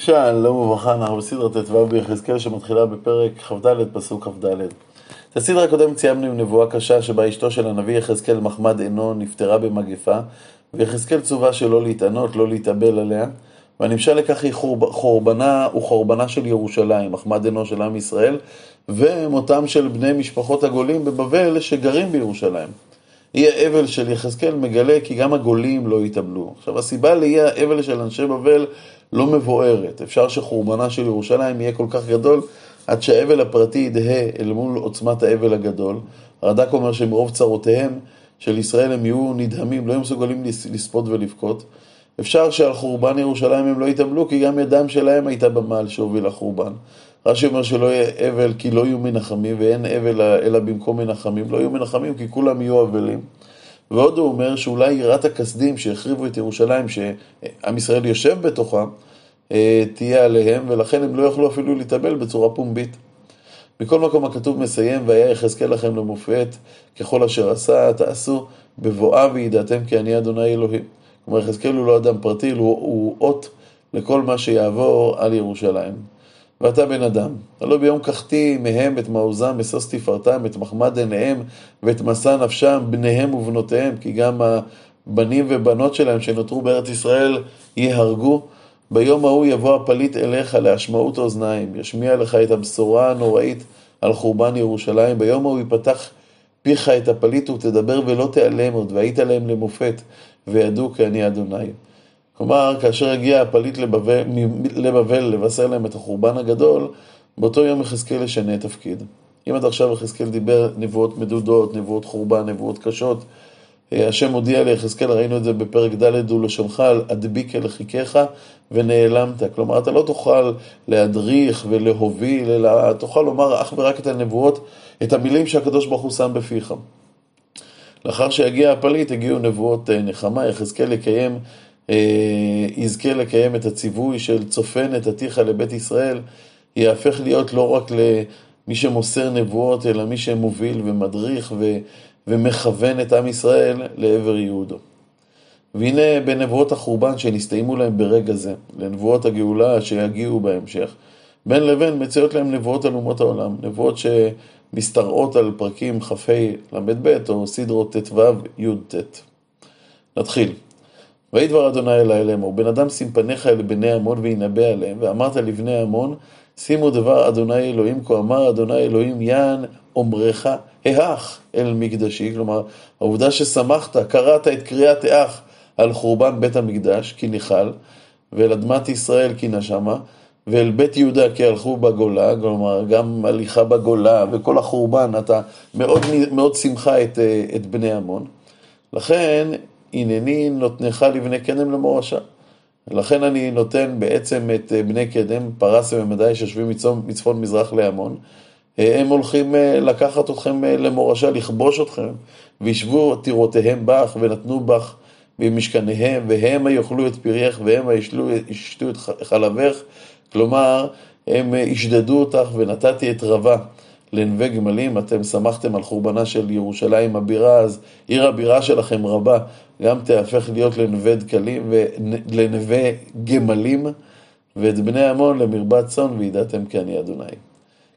שלום וברכה, אנחנו בסדרת ט"ו ביחזקאל שמתחילה בפרק כ"ד, פסוק כ"ד. את הסדרה הקודמת סיימנו עם נבואה קשה שבה אשתו של הנביא יחזקאל מחמד עינו נפטרה במגפה, ויחזקאל צווה שלא להתענות, לא להתאבל עליה, והנמשל לכך היא חורבנה וחורבנה של ירושלים, מחמד עינו של עם ישראל, ומותם של בני משפחות הגולים בבבל שגרים בירושלים. אי האבל של יחזקאל מגלה כי גם הגולים לא יתאבלו. עכשיו הסיבה לאי האבל של אנשי בבל לא מבוארת. אפשר שחורבנה של ירושלים יהיה כל כך גדול עד שהאבל הפרטי ידהה אל מול עוצמת האבל הגדול. הרד"ק אומר שמרוב צרותיהם של ישראל הם יהיו נדהמים, לא יהיו מסוגלים לספוד ולבכות. אפשר שעל חורבן ירושלים הם לא יתאבלו, כי גם ידם שלהם הייתה במעל שהוביל לחורבן. רש"י אומר שלא יהיה אבל כי לא יהיו מנחמים, ואין אבל אלא במקום מנחמים. לא יהיו מנחמים כי כולם יהיו אבלים. ועוד הוא אומר שאולי יראת הכסדים שהחריבו את ירושלים, שעם ישראל יושב בתוכה, אה, תהיה עליהם, ולכן הם לא יכלו אפילו להתאבל בצורה פומבית. מכל מקום הכתוב מסיים, והיה יחזקאל לכם למופת, ככל אשר עשה, תעשו בבואה וידעתם כי אני אדוני אלוהים. כלומר, יחזקאל הוא לא אדם פרטי, הוא, הוא אות לכל מה שיעבור על ירושלים. ואתה בן אדם, הלא ביום קחתי מהם את מעוזם, משוש תפארתם, את מחמד עיניהם ואת משא נפשם, בניהם ובנותיהם, כי גם הבנים ובנות שלהם שנותרו בארץ ישראל ייהרגו. ביום ההוא יבוא הפליט אליך להשמעות אוזניים, ישמיע לך את הבשורה הנוראית על חורבן ירושלים. ביום ההוא יפתח פיך את הפליט ותדבר ולא תיאלם עוד, והיית להם למופת, וידעו כי אני אדוני. כלומר, כאשר הגיע הפליט לבבל, לבבל לבשר להם את החורבן הגדול, באותו יום יחזקאל ישנה תפקיד. אם עד עכשיו יחזקאל דיבר נבואות מדודות, נבואות חורבן, נבואות קשות, אה, השם הודיע ליחזקאל, ראינו את זה בפרק ד' ולשונך, אדביק אל חיכך ונעלמת. כלומר, אתה לא תוכל להדריך ולהוביל, אלא תוכל לומר אך ורק את הנבואות, את המילים שהקדוש ברוך הוא שם בפיך. לאחר שיגיע הפליט, הגיעו נבואות אה, נחמה, יחזקאל יקיים יזכה לקיים את הציווי של צופן את עתיך לבית ישראל, יהפך להיות לא רק למי שמוסר נבואות, אלא מי שמוביל ומדריך ו, ומכוון את עם ישראל לעבר יהודו. והנה בנבואות החורבן שנסתיימו להם ברגע זה, לנבואות הגאולה שיגיעו בהמשך, בין לבין מציעות להם נבואות על אומות העולם, נבואות שמשתרעות על פרקים כ"ה ל"ב או סדרות ט"ו י"ט. נתחיל. ויהי דבר אדוני אלי לאמור, בן אדם שים פניך אל בני עמון וינבא עליהם, ואמרת לבני עמון, שימו דבר אדוני אלוהים, כה אמר אדוני אלוהים, יען אומרך, האח אל מקדשי, כלומר, העובדה ששמחת, קראת את קריאת האח על חורבן בית המקדש, כי ניחל, ואל אדמת ישראל כי נשמה, ואל בית יהודה כי הלכו בגולה, כלומר, גם הליכה בגולה וכל החורבן, אתה מאוד, מאוד שמחה את, את בני עמון. לכן, הנני נותנך לבני קדם למורשה. לכן אני נותן בעצם את אה, בני קדם, פרס ומדי שיושבים מצפון מזרח להמון. אה, הם הולכים אה, לקחת אתכם למורשה, לכבוש אתכם, וישבו טירותיהם בך, ונתנו בך במשכניהם, והם יאכלו את פרייך, והם ישתו את חלבך. כלומר, הם ישדדו אותך, ונתתי את רבה. לנווה גמלים, אתם שמחתם על חורבנה של ירושלים הבירה, אז עיר הבירה שלכם רבה, גם תהפך להיות לנווה דקלים ולנווה גמלים, ואת בני עמון למרבת צאן, וידעתם כי אני אדוני.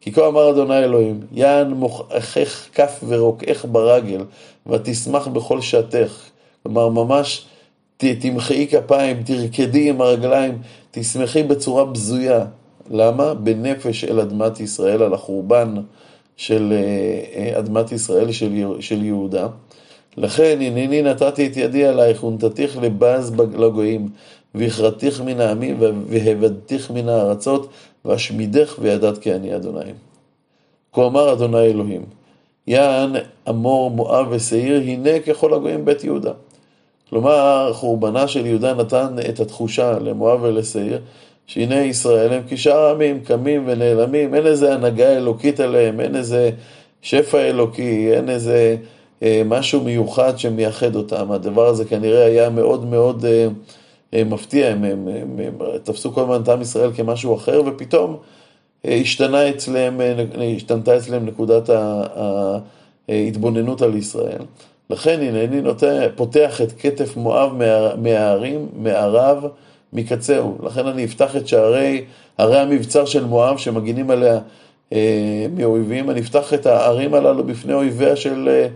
כי כה אמר אדוני אלוהים, יען מוכחך כף ורוקעך ברגל, ותשמח בכל שעתך. כלומר, ממש תמחאי כפיים, תרקדי עם הרגליים, תשמחי בצורה בזויה. למה? בנפש אל אדמת ישראל, על החורבן של אה, אה, אדמת ישראל, של, יהודה. לכן הנני נתתי את ידי עלייך ונתתיך לבז לגויים, והכרתיך מן העמים והבדתיך מן הארצות, ואשמידך וידעת כי אני אדוני. כה אמר אדוני אלוהים, יען אמור מואב ושעיר, הנה ככל הגויים בית יהודה. כלומר, חורבנה של יהודה נתן את התחושה למואב ולשעיר, שהנה ישראל הם כשאר העמים קמים ונעלמים, אין איזה הנהגה אלוקית עליהם, אין איזה שפע אלוקי, אין איזה אה, משהו מיוחד שמייחד אותם. הדבר הזה כנראה היה מאוד מאוד אה, אה, מפתיע, הם, הם, הם, הם תפסו כל הזמן את עם ישראל כמשהו אחר, ופתאום אה, השתנה אצלם, אה, השתנתה אצלם נקודת ההתבוננות על ישראל. לכן הנני פותח את כתף מואב מההרים, מהערב, מקצהו. לכן אני אפתח את שערי, ערי המבצר של מואב שמגינים עליה אה, מאויבים, אני אפתח את הערים הללו בפני אויביה של אה,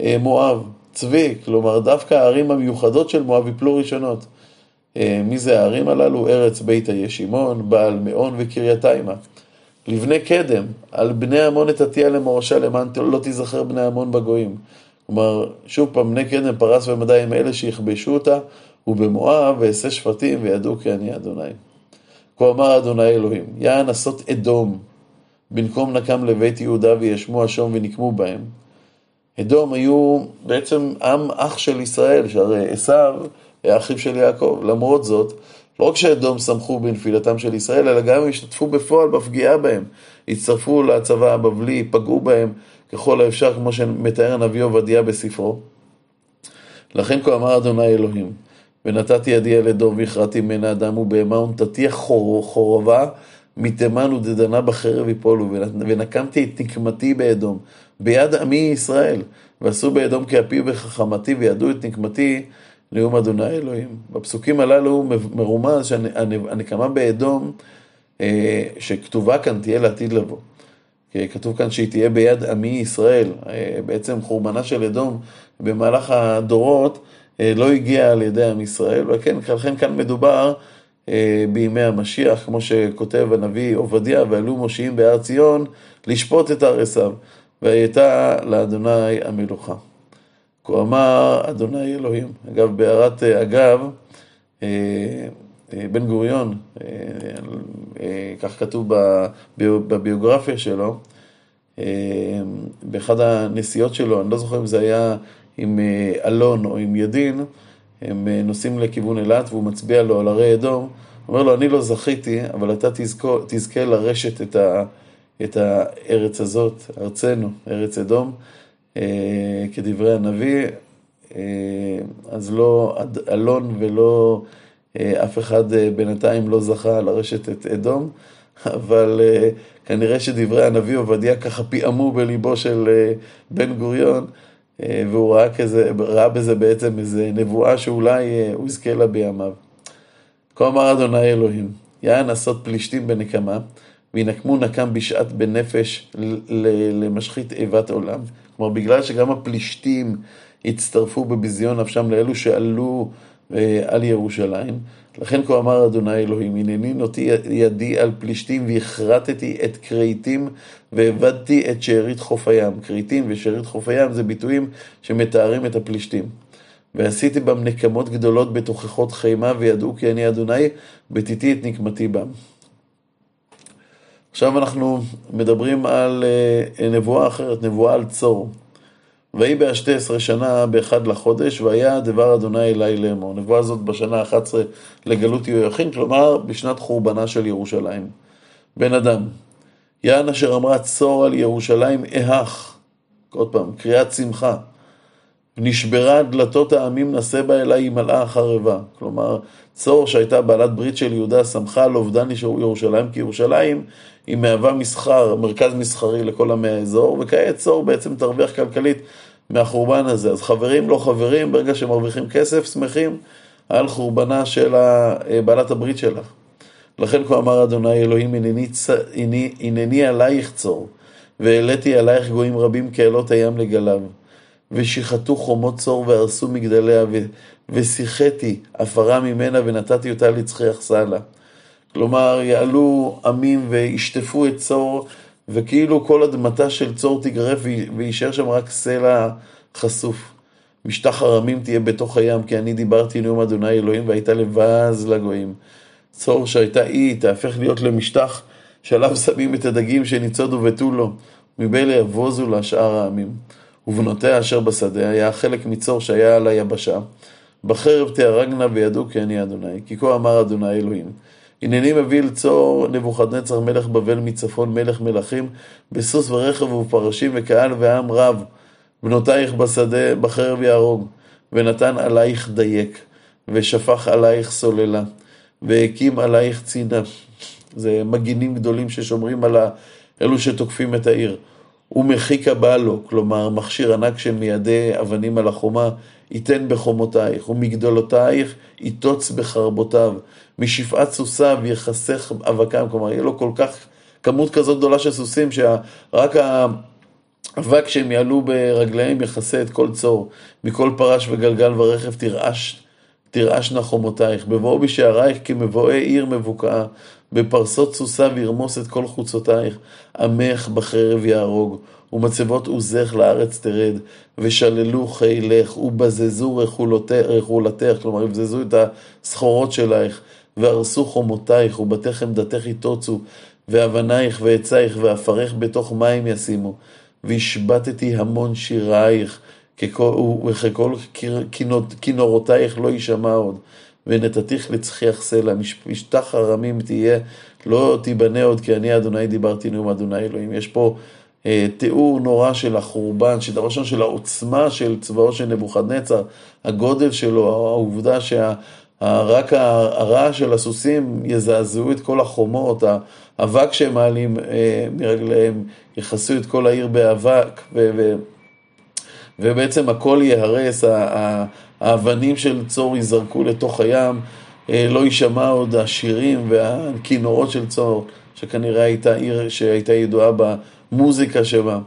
אה, מואב. צבי, כלומר דווקא הערים המיוחדות של מואב יפלו ראשונות. אה, מי זה הערים הללו? ארץ בית הישימון, בעל מאון וקרייתיימה. לבני קדם, על בני עמון אתתיה למורשה למען לא תיזכר בני עמון בגויים. כלומר, שוב פעם, בני קדם פרס ומדי הם אלה שיכבשו אותה, ובמואב ואעשה שפטים וידעו כי אני אדוני. כה אמר אדוני אלוהים, יען עשות אדום, במקום נקם לבית יהודה וישמו השום ונקמו בהם. אדום היו בעצם עם אח של ישראל, שהרי עשיו היה אחיו של יעקב. למרות זאת, לא רק שאדום שמחו בנפילתם של ישראל, אלא גם השתתפו בפועל בפגיעה בהם. הצטרפו לצבא הבבלי, פגעו בהם ככל האפשר, כמו שמתאר הנביא עובדיה בספרו. לכן כה אמר אדוני אלוהים, ונתתי ידי אל אדום והכרעתי ממנה אדם ובהמה ונתתי חור, חורבה מתימן ודדנה בחרב יפולו, ונקמתי את נקמתי באדום, ביד עמי ישראל, ועשו באדום כאפי וחכמתי, וידעו את נקמתי נאום אדוני אלוהים. בפסוקים הללו מרומז שהנקמה באדום, אה, שכתובה כאן, תהיה לעתיד לבוא. כתוב כאן שהיא תהיה ביד עמי ישראל. אה, בעצם חורבנה של אדום במהלך הדורות לא הגיע על ידי עם ישראל, וכן, לכן כאן מדובר בימי המשיח, כמו שכותב הנביא עובדיה, ועלו מושיעים בהר ציון לשפוט את הר עשיו, והייתה לאדוני המלוכה. כה אמר אדוני אלוהים. אגב, בהערת אה, אגב, אה, אה, בן גוריון, כך כתוב בביוגרפיה שלו, באחד הנסיעות שלו, אני לא זוכר אם זה היה עם אלון או עם ידין, הם נוסעים לכיוון אילת והוא מצביע לו על הרי אדום, אומר לו, אני לא זכיתי, אבל אתה תזכו, תזכה לרשת את, ה, את הארץ הזאת, ארצנו, ארץ אדום. אה, כדברי הנביא, אה, אז לא אלון ולא אה, אף אחד בינתיים לא זכה לרשת את אדום, אבל כנראה שדברי הנביא עובדיה ככה פיעמו בליבו של בן גוריון, והוא ראה, כזה, ראה בזה בעצם איזה נבואה שאולי הוא יזכה לה בימיו. כה אמר אדוני אלוהים, יען עשות פלישתים בנקמה, וינקמו נקם בשעת בנפש למשחית איבת עולם. כלומר, בגלל שגם הפלישתים הצטרפו בביזיון נפשם לאלו שעלו על ירושלים, לכן כה אמר אדוני אלוהים, הנני נוטי ידי על פלישתים והכרתתי את כרתים והבדתי את שארית חוף הים. כרתים ושארית חוף הים זה ביטויים שמתארים את הפלישתים. ועשיתי בם נקמות גדולות בתוכחות חימה וידעו כי אני אדוני בתיתי את נקמתי בם. עכשיו אנחנו מדברים על אה, נבואה אחרת, נבואה על צור. ויהי באשתי עשרה שנה באחד לחודש, והיה דבר אדוני אלי לאמור. נבואה הזאת בשנה ה-11 לגלות יהויכין, כלומר בשנת חורבנה של ירושלים. בן אדם, יען אשר אמרה צור על ירושלים אהך, עוד פעם, קריאת שמחה. נשברה דלתות העמים נשא בה אליי היא מלאה החרבה. כלומר, צור שהייתה בעלת ברית של יהודה שמחה על אובדן ירושלים, כי ירושלים היא מהווה מסחר, מרכז מסחרי לכל עמי האזור, וכעת צור בעצם תרוויח כלכלית מהחורבן הזה. אז חברים לא חברים, ברגע שמרוויחים כסף, שמחים על חורבנה של בעלת הברית שלך. לכן כה אמר אדוני אלוהים, הנני, הנני, הנני עלייך צור, והעליתי עלייך גויים רבים כאלות הים לגליו. ושיחתו חומות צור והרסו מגדליה, ושיחתי עפרה ממנה ונתתי אותה לצחי אכסלה. כלומר, יעלו עמים וישטפו את צור, וכאילו כל אדמתה של צור תגרף ויישאר שם רק סלע חשוף. משטח ארמים תהיה בתוך הים, כי אני דיברתי נאום אדוני אלוהים והייתה לבז לגויים. צור שהייתה אי, תהפך להיות למשטח שעליו שמים את הדגים שניצודו ותו לו, מבלי יבוזו לשאר העמים. ובנותיה אשר בשדה היה חלק מצור שהיה על היבשה. בחרב תהרגנה וידעו כי אני אדוני, כי כה אמר אדוני אלוהים. הנני מביא אל צור נבוכדנצר מלך בבל מצפון מלך מלכים, בסוס ורכב ופרשים וקהל ועם רב. בנותייך בשדה בחרב יהרוג, ונתן עלייך דייק, ושפך עלייך סוללה, והקים עלייך צינה. זה מגינים גדולים ששומרים על אלו שתוקפים את העיר. ומחיקה בא לו, כלומר מכשיר ענק שמיידה אבנים על החומה, ייתן בחומותייך, ומגדולותייך יטוץ בחרבותיו, משפעת סוסיו יחסך אבקם, כלומר יהיה לו כל כך, כמות כזאת גדולה של סוסים, שרק האבק שהם יעלו ברגליהם יכסה את כל צור, מכל פרש וגלגל ורכב תרעש, תרעשנה חומותייך, בבואו בשערייך כמבואי עיר מבוקעה, בפרסות סוסיו ירמוס את כל חוצותייך, עמך בחרב יהרוג. ומצבות עוזך לארץ תרד, ושללו חילך, ובזזו רכולתך, כלומר, יבזזו את הסחורות שלך, והרסו חומותייך, ובתיך עמדתך יטוצו, ואבנייך ועצייך, ועפרך בתוך מים ישימו. והשבתתי המון שירייך, וככל כינורותייך לא יישמע עוד. ונתתיך לצחיח סלע, משטח הרמים תהיה, לא תיבנה עוד, כי אני אדוני דיברתי נאום אדוני אלוהים. יש פה אה, תיאור נורא של החורבן, שדבר ראשון של העוצמה של צבאו של נבוכדנצר, הגודל שלו, העובדה שרק הרעש של הסוסים יזעזעו את כל החומות, האבק שהם מעלים אה, מרגליהם, יכסו את כל העיר באבק, ו, ובעצם הכל ייהרס, האבנים של צור ייזרקו לתוך הים, אה, לא יישמע עוד השירים והכינורות של צור, שכנראה הייתה עיר שהייתה ידועה במוזיקה שבה,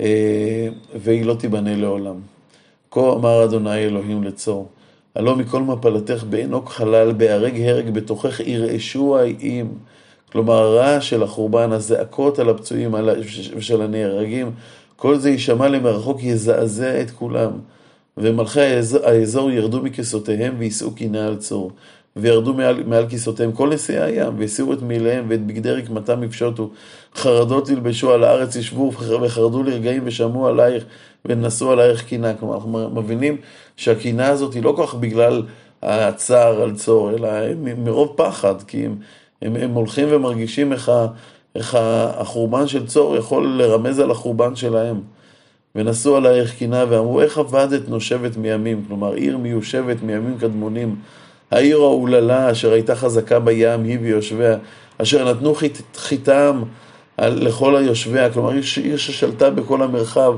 אה, והיא לא תיבנה לעולם. כה אמר אדוני אלוהים לצור, הלא מכל מפלתך בעינוק חלל, בהרג הרג בתוכך ירעשו האיים. כלומר, הרעש של החורבן, הזעקות על הפצועים ושל הנהרגים, כל זה יישמע למרחוק, יזעזע את כולם. ומלכי האזור ירדו מכסותיהם ויישאו קינה על צור. וירדו מעל, מעל כיסותיהם כל נשיאי הים, והסירו את מעיליהם ואת בגדי רקמתם יפשוטו. חרדות ילבשו על הארץ ישבו וחרדו לרגעים ושמעו עלייך ונשאו עלייך קינה. כלומר, אנחנו מבינים שהקינה הזאת היא לא כל כך בגלל הצער על צור, אלא מרוב פחד, כי הם, הם, הם הולכים ומרגישים איך, איך החורבן של צור יכול לרמז על החורבן שלהם. ונשאו עלייך קינה ואמרו, איך עבדת נושבת מימים? כלומר, עיר מיושבת מימים קדמונים. העיר האוללה אשר הייתה חזקה בים, היא ויושביה, אשר נתנו חיטם לכל היושביה, כלומר עיר ששלטה בכל המרחב,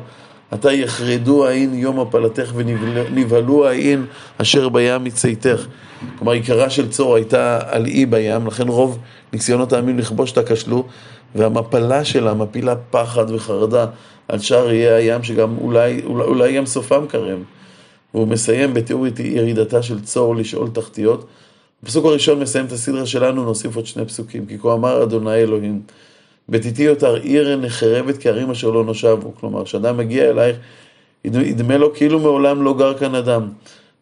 עתה יחרדו העין יום הפלתך ונבהלו העין אשר בים מצאתך. כלומר עיקרה של צור הייתה על אי בים, לכן רוב ניסיונות העמים לכבוש אותה כשלו, והמפלה שלה מפילה פחד וחרדה על שאר איי הים שגם אולי, אולי, אולי ים סופם קרב. והוא מסיים בתיאור ירידתה של צור לשאול תחתיות. הפסוק הראשון מסיים את הסדרה שלנו, נוסיף עוד שני פסוקים. כי כה אמר אדוני אלוהים, בתיתי יותר עיר נחרבת כערים אשר לא נושבו. כלומר, כשאדם מגיע אלייך, ידמה לו כאילו מעולם לא גר כאן אדם.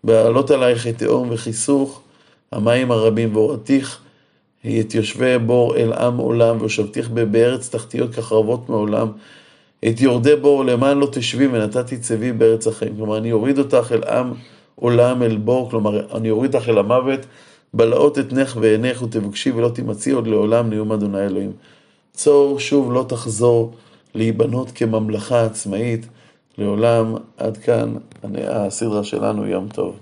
בעלות עלייך את תהום וכיסוך, המים הרבים והורתיך, את יושבי בור אל עם עולם, והושבתיך בארץ תחתיות כחרבות מעולם. את יורדי בור למען לא תשבי ונתתי צבי בארץ החיים. כלומר, אני אוריד אותך אל עם עולם אל בור, כלומר, אני אוריד אותך אל המוות, בלעות אתנך ועינך ותבקשי ולא תימצאי עוד לעולם נאום אדוני אלוהים. צור שוב לא תחזור להיבנות כממלכה עצמאית לעולם. עד כאן הסדרה שלנו, יום טוב.